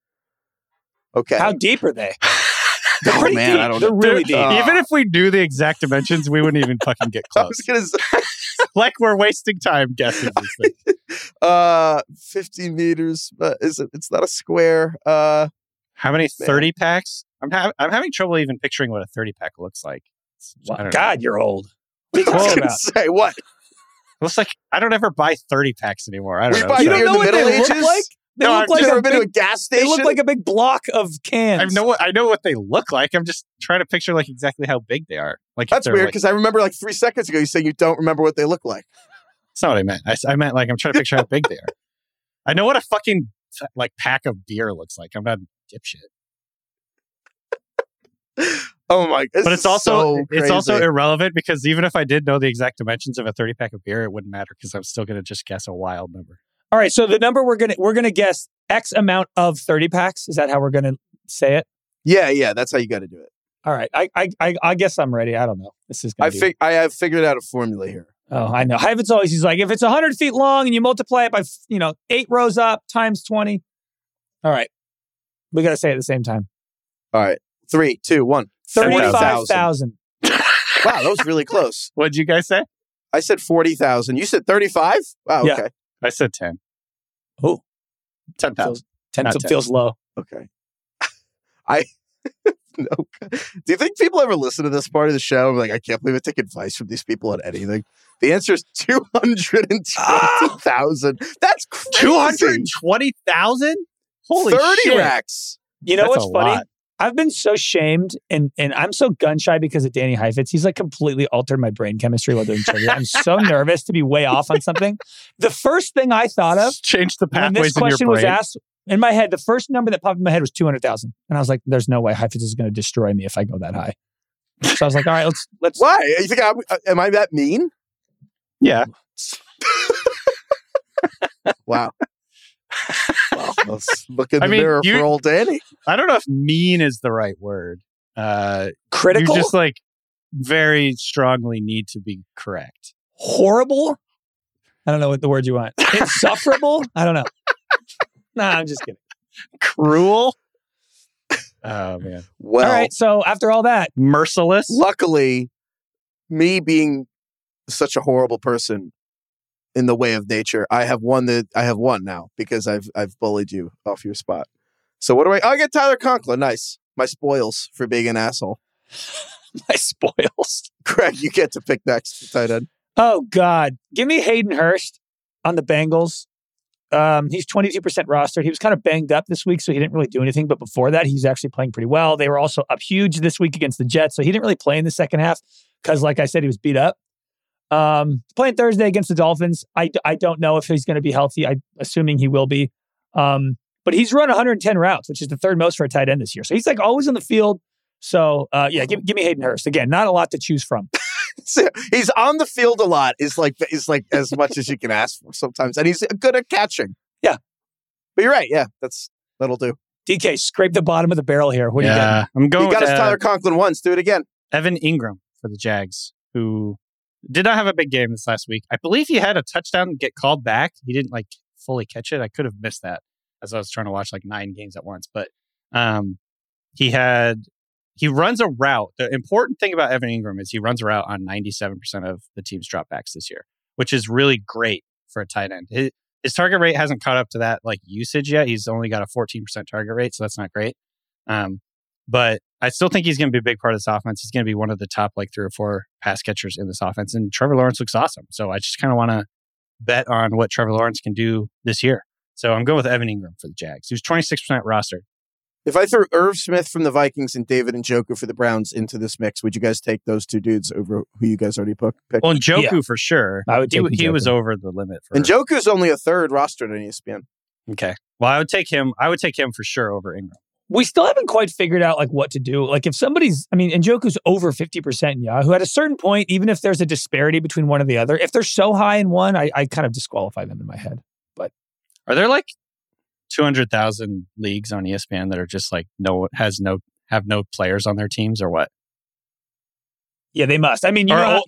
Okay. How deep are they? They're Oh, man, deep. I don't They're really Dude, deep. Uh, Even if we knew the exact dimensions, we wouldn't even fucking get close. going to like we're wasting time guessing these things. uh, 50 meters, but is it? It's not a square. Uh, How many Man. 30 packs? I'm, ha- I'm having trouble even picturing what a 30 pack looks like. It's- I know. God, you're old. What I are you was talking going about? to say what? It looks like I don't ever buy 30 packs anymore. I don't We know. buy You don't know the what they Middle look like? They No, look I've like you a ever been to a big, gas they station? look like a big block of cans. I know what I know what they look like. I'm just trying to picture like exactly how big they are. Like That's they're, weird like- because I remember like three seconds ago you saying you don't remember what they look like. That's not what I meant. I meant like I'm trying to picture how big they are. I know what a fucking like pack of beer looks like. I'm not a dipshit. Oh my! this but it's also so it's also irrelevant because even if I did know the exact dimensions of a 30 pack of beer, it wouldn't matter because I'm still gonna just guess a wild number. All right, so the number we're gonna we're gonna guess X amount of thirty packs. Is that how we're gonna say it? yeah, yeah. That's how you got to do it. All right, I I I, I guess I'm ready. I don't know. This is I fig- I have figured out a formula here. oh, I know. It's always he's like if it's hundred feet long and you multiply it by you know eight rows up times twenty. All right, we gotta say it at the same time. All right, three, two, one. Thirty-five thousand. Wow, that was really close. What'd you guys say? I said forty thousand. You said thirty-five. Wow. Yeah. Okay. I said 10. Oh, 10,000. feels, ten Not feels- 10. feels low. Okay. I. no. Do you think people ever listen to this part of the show? Like, I can't believe I take advice from these people on anything. The answer is two hundred and twenty thousand. That's crazy. 220,000? Holy Thirty shit. racks. You know That's what's funny? lot. I've been so shamed and and I'm so gun shy because of Danny Heifetz. He's like completely altered my brain chemistry while doing trivia. I'm so nervous to be way off on something. The first thing I thought of Change the when pathways this in your question was asked in my head, the first number that popped in my head was 200,000. And I was like, there's no way Heifetz is going to destroy me if I go that high. So I was like, all right, let's, let's, Why? You think I'm? uh, Am I that mean? yeah. wow. well, let's look in the I mean, mirror you- for old Danny. I don't know if mean is the right word. Uh, Critical, You just like very strongly need to be correct. horrible. I don't know what the word you want. Insufferable. I don't know. Nah, I'm just kidding. Cruel. Oh man. Well, all right. So after all that, Merciless. luckily, me being such a horrible person in the way of nature, I have won the I have won now because I've I've bullied you off your spot. So what do I? I get Tyler Conklin. Nice. My spoils for being an asshole. my spoils. Craig, you get to pick next tight end. Oh God, give me Hayden Hurst on the Bengals. Um, he's 22% rostered. He was kind of banged up this week, so he didn't really do anything. But before that, he's actually playing pretty well. They were also up huge this week against the Jets, so he didn't really play in the second half because, like I said, he was beat up. Um, playing Thursday against the Dolphins. I, I don't know if he's going to be healthy. I assuming he will be. Um, but he's run 110 routes, which is the third most for a tight end this year. So he's like always on the field. So uh, yeah, give, give me Hayden Hurst again. Not a lot to choose from. he's on the field a lot. Is like is like as much as you can ask for sometimes, and he's good at catching. Yeah. but you're right. Yeah, that's that'll do. DK, scrape the bottom of the barrel here. What do you got? I'm going he got with us uh, Tyler Conklin once. Do it again. Evan Engram for the Jags, who did not have a big game this last week. I believe he had a touchdown get called back. He didn't like fully catch it. I could have missed that as I was trying to watch like nine games at once. But um, he had he runs a route. The important thing about Evan Engram is he runs a route on 97% of the team's dropbacks this year, which is really great for a tight end. His, his target rate hasn't caught up to that like usage yet. He's only got a 14% target rate, so that's not great. Um, but I still think he's going to be a big part of this offense. He's going to be one of the top like three or four pass catchers in this offense. And Trevor Lawrence looks awesome. So I just kind of want to bet on what Trevor Lawrence can do this year. So I'm going with Evan Engram for the Jags. He was 26% rostered. If I threw Irv Smith from the Vikings and David Njoku for the Browns into this mix, would you guys take those two dudes over who you guys already pick- picked? Well, Njoku Yeah. for sure. I would he, take he was over the limit for and Njoku's only a third rostered on ESPN. Okay. Well, I would take him. I would take him for sure over Engram. We still haven't quite figured out like what to do. Like if somebody's, I mean, Njoku's over 50% in Yahoo at a certain point, even if there's a disparity between one and the other, if they're so high in one, I, I kind of disqualify them in my head. But are there like 200,000 leagues on ESPN that are just like no has no have no players on their teams or what? Yeah, they must. I mean, you Or know, how-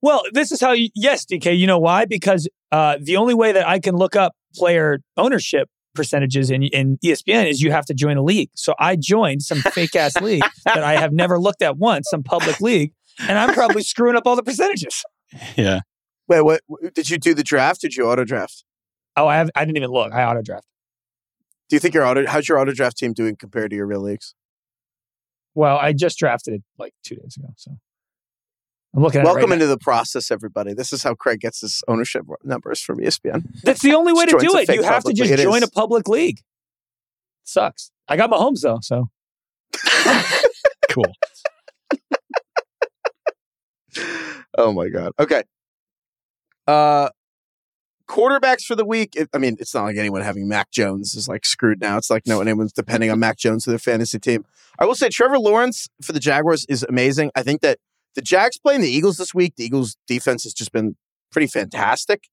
well, this is how you, yes, DK, you know why? Because uh, the only way that I can look up player ownership percentages in, in ESPN is you have to join a league. So I joined some fake ass league that I have never looked at once, some public league, and I'm probably screwing up all the percentages. Yeah. Wait, what? Did you do the draft? Did you auto draft? Oh, I have, I didn't even look. I auto draft. Do you think your auto? How's your auto draft team doing compared to your real leagues? Well, I just drafted it like two days ago. So I'm looking at Welcome it right into the process, everybody. This is how Craig gets his ownership numbers from ESPN. That's the only way to do it. You have to just league. Join a public league. Sucks. I got my homes though, so Cool. Oh my god. Okay. Uh quarterbacks for the week. It, I mean, it's not like anyone having Mac Jones is like screwed now. It's like no one anyone's depending on Mac Jones for their fantasy team. I will say Trevor Lawrence for the Jaguars is amazing. I think that the Jags playing the Eagles this week, the Eagles defense has just been pretty fantastic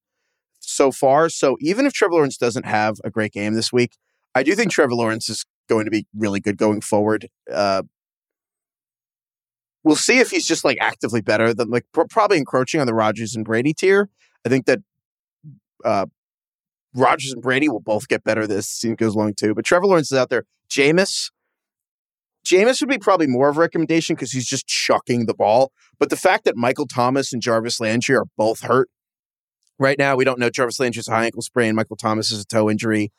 so far. So even if Trevor Lawrence doesn't have a great game this week, I do think Trevor Lawrence is going to be really good going forward. Uh, we'll see if he's just like actively better than like pro- probably encroaching on the Rodgers and Brady tier. I think that uh, Rodgers and Brady will both get better this season goes along too. But Trevor Lawrence is out there. Jameis, Jameis would be probably more of a recommendation because he's just chucking the ball. But the fact that Michael Thomas and Jarvis Landry are both hurt right now, we don't know. Jarvis Landry's a high ankle sprain. Michael Thomas is a toe injury.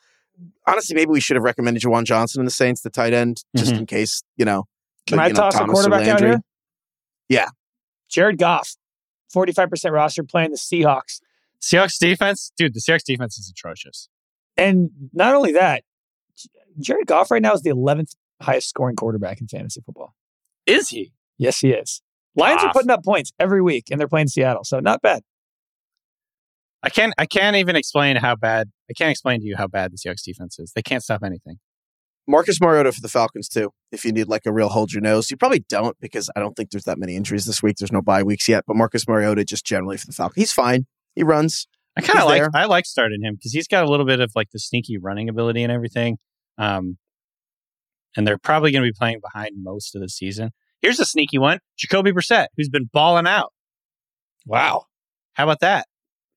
Honestly, maybe we should have recommended Juwan Johnson in the Saints, the tight end, just Mhm. in case you know. Can but, I you know, toss a Thomas or quarterback out here? Yeah. Jared Goff, 45% roster playing the Seahawks. Seahawks defense, dude, the Seahawks defense is atrocious. And not only that, Jared Goff right now is the 11th highest scoring quarterback in fantasy football. Is he? Yes, he is. Lions are putting up points every week, and they're playing Seattle, so not bad. I can't I can't even explain how bad I can't explain to you how bad the Seahawks defense is. They can't stop anything. Marcus Mariota for the Falcons too. If you need like a real hold your nose, you probably don't because I don't think there's that many injuries this week. There's no bye weeks yet, but Marcus Mariota just generally for the Falcons, he's fine. He runs. I kind of like there. I like starting him because he's got a little bit of like the sneaky running ability and everything. Um, and they're probably going to be playing behind most of the season. Here's a sneaky one: Jacoby Brissett, who's been balling out. Wow. How about that?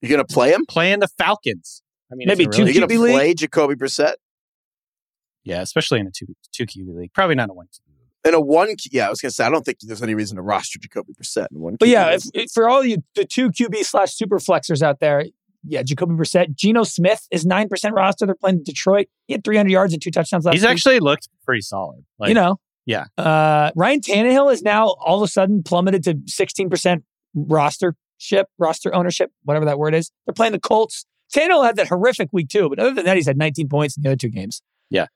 You're gonna play him? Playing the Falcons. I mean, maybe two really- gonna QB league? play Jacoby Brissett yeah, especially in a two two QB league. Probably not a one. in a one? Yeah, I was gonna say I don't think there's any reason to roster Jacoby Brissett in one. But QB yeah, if, if for all you the two QB slash super flexers out there, yeah, Jacoby Brissett, Geno Smith is nine percent roster. They're playing Detroit. He had 300 yards and two touchdowns last He's week. actually looked pretty solid. Like, you know, yeah. Uh, Ryan Tannehill is now all of a sudden plummeted to 16 percent rostership, roster ownership, whatever that word is. They're playing the Colts. Tannehill had that horrific week too, but other than that, he's had 19 points in the other two games. Yeah.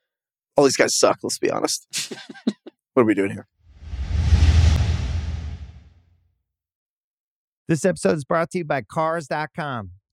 All these guys suck. Let's be honest. what are we doing here? This episode is brought to you by Cars.com.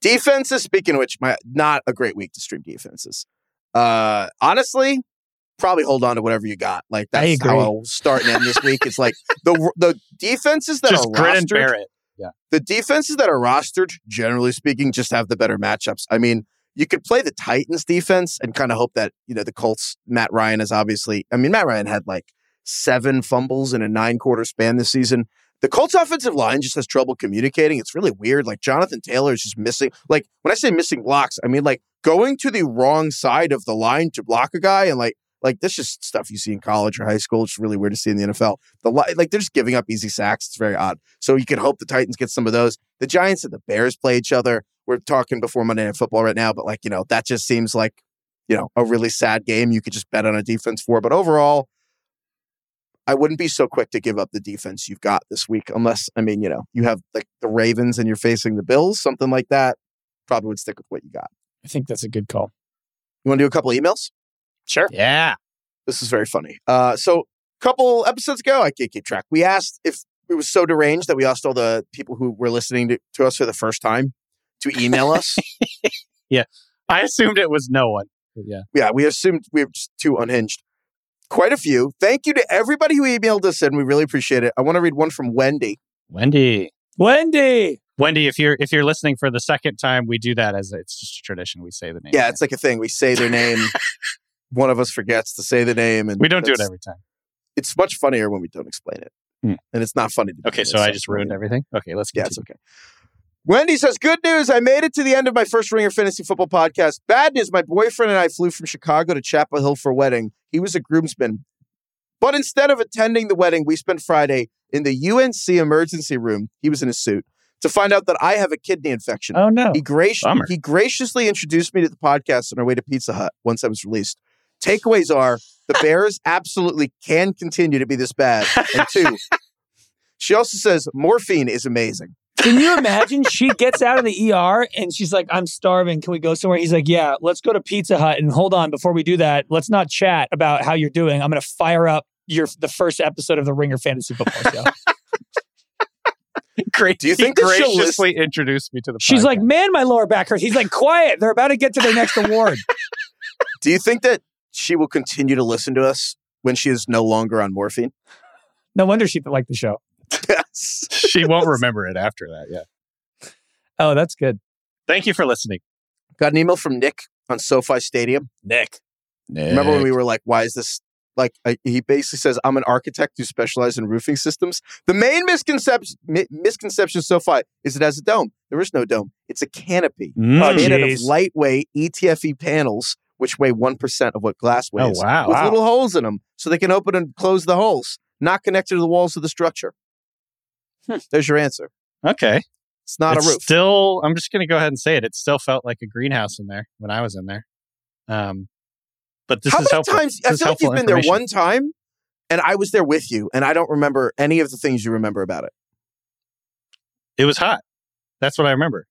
Defenses. Speaking of which, my not a great week to stream defenses. Uh, honestly, probably hold on to whatever you got. Like I that's agree. how I'll start and end this week. It's like the the defenses that just are grin and rostered. bear it. the defenses that are rostered, generally speaking, just have the better matchups. I mean, you could play the Titans defense and kind of hope that, you know, the Colts, Matt Ryan is obviously, I mean, Matt Ryan had like seven fumbles in a nine quarter span this season. The Colts offensive line just has trouble communicating. It's really weird. Like Jonathan Taylor is just missing. Like when I say missing blocks, I mean like going to the wrong side of the line to block a guy and like like this just stuff you see in college or high school. It's really weird to see in the NFL. The like they're just giving up easy sacks. It's very odd. So you can hope the Titans get some of those. The Giants and the Bears play each other. We're talking before Monday Night Football right now, but like you know that just seems like you know a really sad game. You could just bet on a defense for. But overall, I wouldn't be so quick to give up the defense you've got this week, unless I mean you know you have like the Ravens and you're facing the Bills, something like that. Probably would stick with what you got. I think that's a good call. You want to do a couple emails? Sure. Yeah. This is very funny. Uh, so, a couple episodes ago, I can't keep track. We asked if it was so deranged that we asked all the people who were listening to, to us for the first time to email us. Yeah. I assumed it was no one. But yeah. yeah, we assumed we were just too unhinged. Quite a few. Thank you to everybody who emailed us in. We really appreciate it. I want to read one from Wendy. Wendy. Wendy. Wendy, if you're if you're listening for the second time, we do that as it's just a tradition. We say the name. Yeah, it's like a thing. We say their name. one of us forgets to say the name, and we don't do it every time. It's much funnier when we don't explain it, Hmm. and it's not funny. To Okay, so I just ruined everything. Okay, let's Yeah, continue. it's okay. Wendy says, Good news. I made it to the end of my first Ringer Fantasy Football podcast. Bad news. My boyfriend and I flew from Chicago to Chapel Hill for a wedding. He was a groomsman. But instead of attending the wedding, we spent Friday in the UNC emergency room. He was in a suit to find out that I have a kidney infection. Oh no. He, grac- Bummer. he graciously introduced me to the podcast on our way to Pizza Hut once I was released. Takeaways are the Bears absolutely can continue to be this bad. And two, she also says morphine is amazing. Can you imagine? She gets out of the ER and she's like, I'm starving. Can we go somewhere? He's like, Yeah, let's go to Pizza Hut. And hold on, before we do that, let's not chat about how you're doing. I'm going to fire up your the first episode of the Ringer Fantasy Football Show. Great. Do you think that she'll graciously introduced me to the She's like. Man, my lower back hurts. He's like, Quiet. They're about to get to their next award. Do you think that she will continue to listen to us when she is no longer on morphine? No wonder she liked the show. Yes. she won't remember it after that. Yeah. Oh, that's good. Thank you for listening. Got an email from Nick on SoFi Stadium. Nick. Remember when we were like, why is this? Like, I, he basically says, I'm an architect who specializes in roofing systems. The main misconception, mi- misconception of SoFi is it has a dome. There is no dome. It's a canopy Mm. Oh, made out of lightweight E ETFE panels which weigh 1% of what glass weighs. Oh, wow. With Wow. little holes in them so they can open and close the holes, not connected to the walls of the structure. Hmm. There's your answer. Okay. It's not it's a roof. Still, I'm just going to go ahead and say it. It still felt like a greenhouse in there when I was in there. Um, but this How is many helpful. times? this I is feel like you've been there one time, and I was there with you, and I don't remember any of the things you remember about it. It was hot. That's what I remember.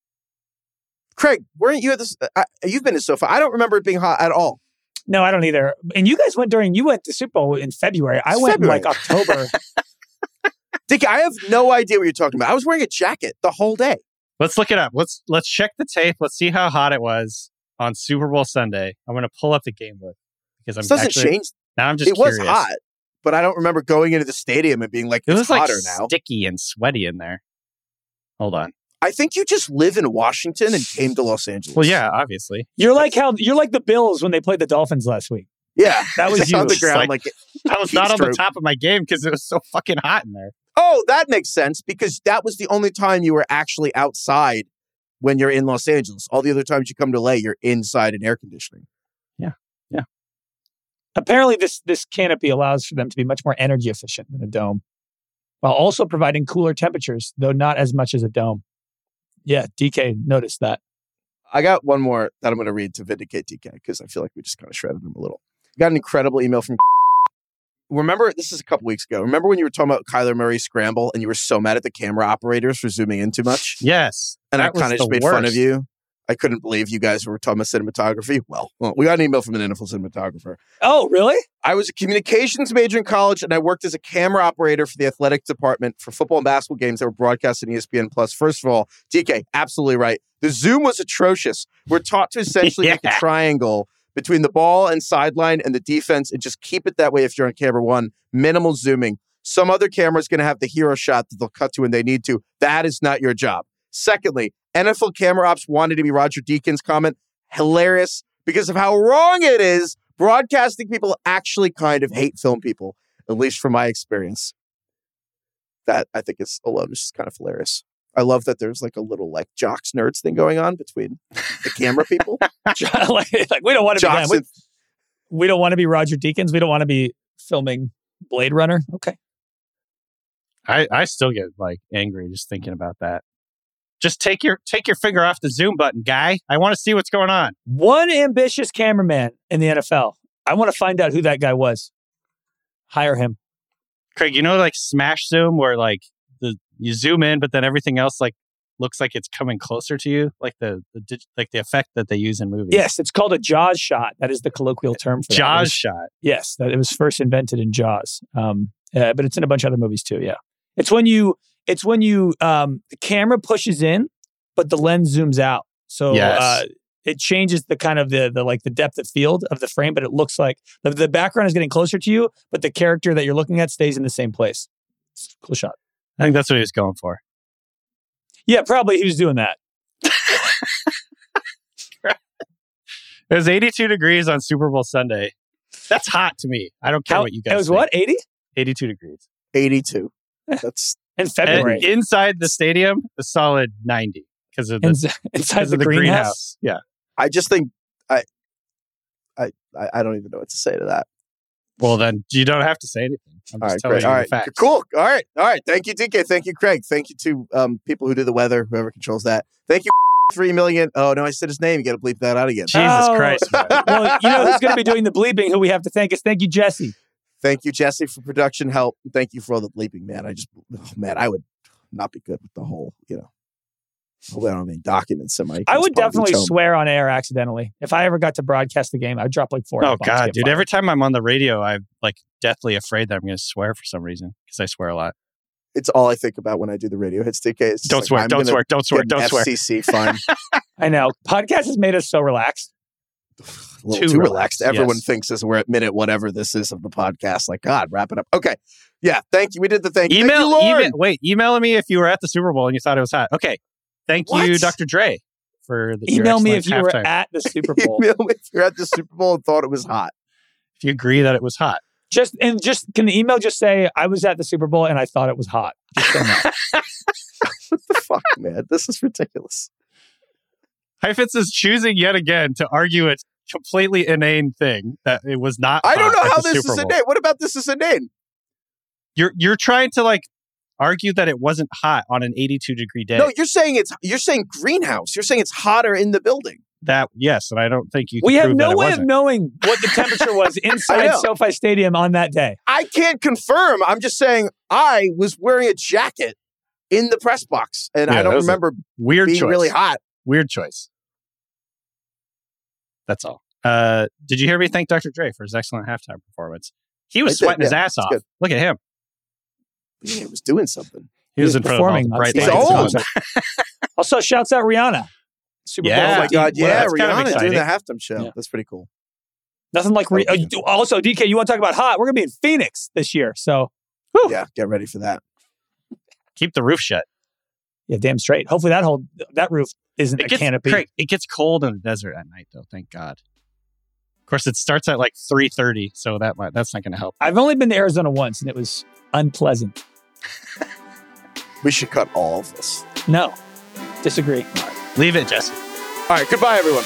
Craig, weren't you at this? I, you've been to SoFi. I don't remember it being hot at all. No, I don't either. And you guys went during you went to Super Bowl in February. I It's went February. in like October. Dick, I have no idea what you're talking about. I was wearing a jacket the whole day. Let's look it up. Let's let's check the tape. Let's see how hot it was on Super Bowl Sunday. I'm going to pull up the game book because I'm This doesn't actually, change. Now I'm just It was hot, but I don't remember going into the stadium and being like, It "It's was like hotter now." sticky and sweaty in there. Hold on. I think you just live in Washington and came to Los Angeles. Well, yeah, obviously. You're like how you're like the Bills when they played the Dolphins last week. yeah, That was you. on the ground. like- Like, I was not on the top of my game because it was so fucking hot in there. Oh, that makes sense because that was the only time you were actually outside when you're in Los Angeles. All the other times you come to LA, you're inside in air conditioning. Yeah. Yeah. Apparently, this this canopy allows for them to be much more energy efficient than a dome, while also providing cooler temperatures, though not as much as a dome. Yeah, DK noticed that. I got one more that I'm going to read to vindicate DK because I feel like we just kind of shredded him a little. Got an incredible email from. Remember, this is a couple weeks ago. Remember when you were talking about Kyler Murray scramble and you were so mad at the camera operators for zooming in too much? Yes. And I kind of just made fun of you. I couldn't believe you guys were talking about cinematography. Well, well, we got an email from an NFL cinematographer. Oh, really? I was a communications major in college, and I worked as a camera operator for the athletic department for football and basketball games that were broadcast on ESPN Plus. First of all, DK, absolutely right. The zoom was atrocious. We're taught to essentially make a triangle between the ball and sideline and the defense, and just keep it that way if you're on camera one. Minimal zooming. Some other camera is going to have the hero shot that they'll cut to when they need to. That is not your job. Secondly, NFL camera ops wanted to be Roger Deakins' comment. Hilarious because of how wrong it is. Broadcasting people actually kind of hate film people, at least from my experience. That I think is alone is just kind of hilarious. I love that there's like a little like jocks nerds thing going on between the camera people. like, like, we don't want to be jocks we, and- we don't want to be Roger Deakins. We don't want to be filming Blade Runner. Okay. I, I still get like angry just thinking about that. Just take your take your finger off the zoom button, guy. I want to see what's going on. One ambitious cameraman in the NFL. I want to find out who that guy was. Hire him. Craig, you know like smash zoom where like the you zoom in but then everything else like looks like it's coming closer to you, like the, the dig- like the effect that they use in movies. Yes, it's called a Jaws shot. That is the colloquial term for Jaws was- shot. Yes, that it was first invented in Jaws. Um, uh, but it's in a bunch of other movies too. Yeah, it's when you it's when you um the camera pushes in, but the lens zooms out. So Yes. uh, it changes the kind of the the like the depth of field of the frame, but it looks like the, the background is getting closer to you, but the character that you're looking at stays in the same place. It's a cool shot. I think that's what he was going for. Yeah, probably he was doing that. It was 82 degrees on Super Bowl Sunday. That's hot to me. I don't care How- what you guys it was think. what eighty 82 degrees. 82. Eh, that's in And February inside the stadium, a solid 90 because of the, Ins- inside because the, of the greenhouse. greenhouse. Yeah. I just think I I I I don't even know what to say to that. Well, then you don't have to say anything. I'm All just right, telling great. you All the right, facts. cool. All right, all right. Thank you, DK. Thank you, Craig. Thank you to um, people who do the weather, whoever controls that. Thank you, three million. Oh no, I said his name. You got to bleep that out again. Jesus Oh. Christ. well, you know who's going to be doing the bleeping? Who we have to thank is thank you, Jesse. Thank you, Jesse, for production help. Thank you for all the bleeping, man. I just, oh, man, I would not be good with the whole, you know. Hope I don't have any documents in my. I would definitely swear on air accidentally. If I ever got to broadcast the game, I'd drop like four. Oh God, dude! fired. Every time I'm on the radio, I'm like deathly afraid that I'm going to swear for some reason because I swear a lot. It's all I think about when I do the radio hits. DK. It's just Don't like, swear! I'm Don't swear! Don't swear! Don't swear! FCC fine. I know podcast has made us so relaxed. a Too too, relaxed, relaxed. Everyone yes. thinks as we're at minute whatever this is of the podcast. Like, God, wrap it up. Okay. Yeah. Thank you. We did the thank you. Thank Email, you, Lauren. email, wait, email me if you were at the Super Bowl and you thought it was hot. Okay, thank you, Dr. Dre, for the, Email me if excellent you were at the Super Bowl. Email me if you're at the Super Bowl and thought it was hot. if you agree that it was hot. just and just can the email just say I was at the Super Bowl and I thought it was hot. Just say that. What the fuck, man? This is ridiculous. Heifetz is choosing yet again to argue a completely inane thing that it was not. I don't know at how this Super is Bowl. inane. What about this is inane? You're you're trying to like argue that it wasn't hot on an 82 degree day. No, you're saying it's you're saying greenhouse. You're saying it's hotter in the building. that yes, and I don't think you. Can We have prove no it way of wasn't. knowing what the temperature was inside know. SoFi Stadium on that day. I can't confirm. I'm just saying I was wearing a jacket in the press box, and Yeah, I don't that was a remember Weird being choice. really hot. Weird choice. That's all. Uh, did you hear me thank Dr. Dre for his excellent halftime performance? He was I did, sweating his ass off. good. Look at him. Yeah, it was doing something. He, He was, was in front of all the performing on bright stage. He's old. Also, shouts out Rihanna. Super Yeah. Oh my 50. god, Well, yeah, that's kind of Rihanna doing the exciting. halftime show. Yeah. That's pretty cool. Nothing like Rih- Okay. uh, also DK. You want to talk about hot? We're gonna be in Phoenix this year, so Yeah, get ready for that. Keep the roof shut. yeah, damn straight. Hopefully that whole that roof isn't It a gets, canopy. Craig, it gets cold in the desert at night, though. Thank God. Of course, it starts at like three thirty, so that might, that's not going to help. I've only been to Arizona once, and it was unpleasant. We should cut all of this. No, disagree. Leave it, Jesse. All right, goodbye, everyone.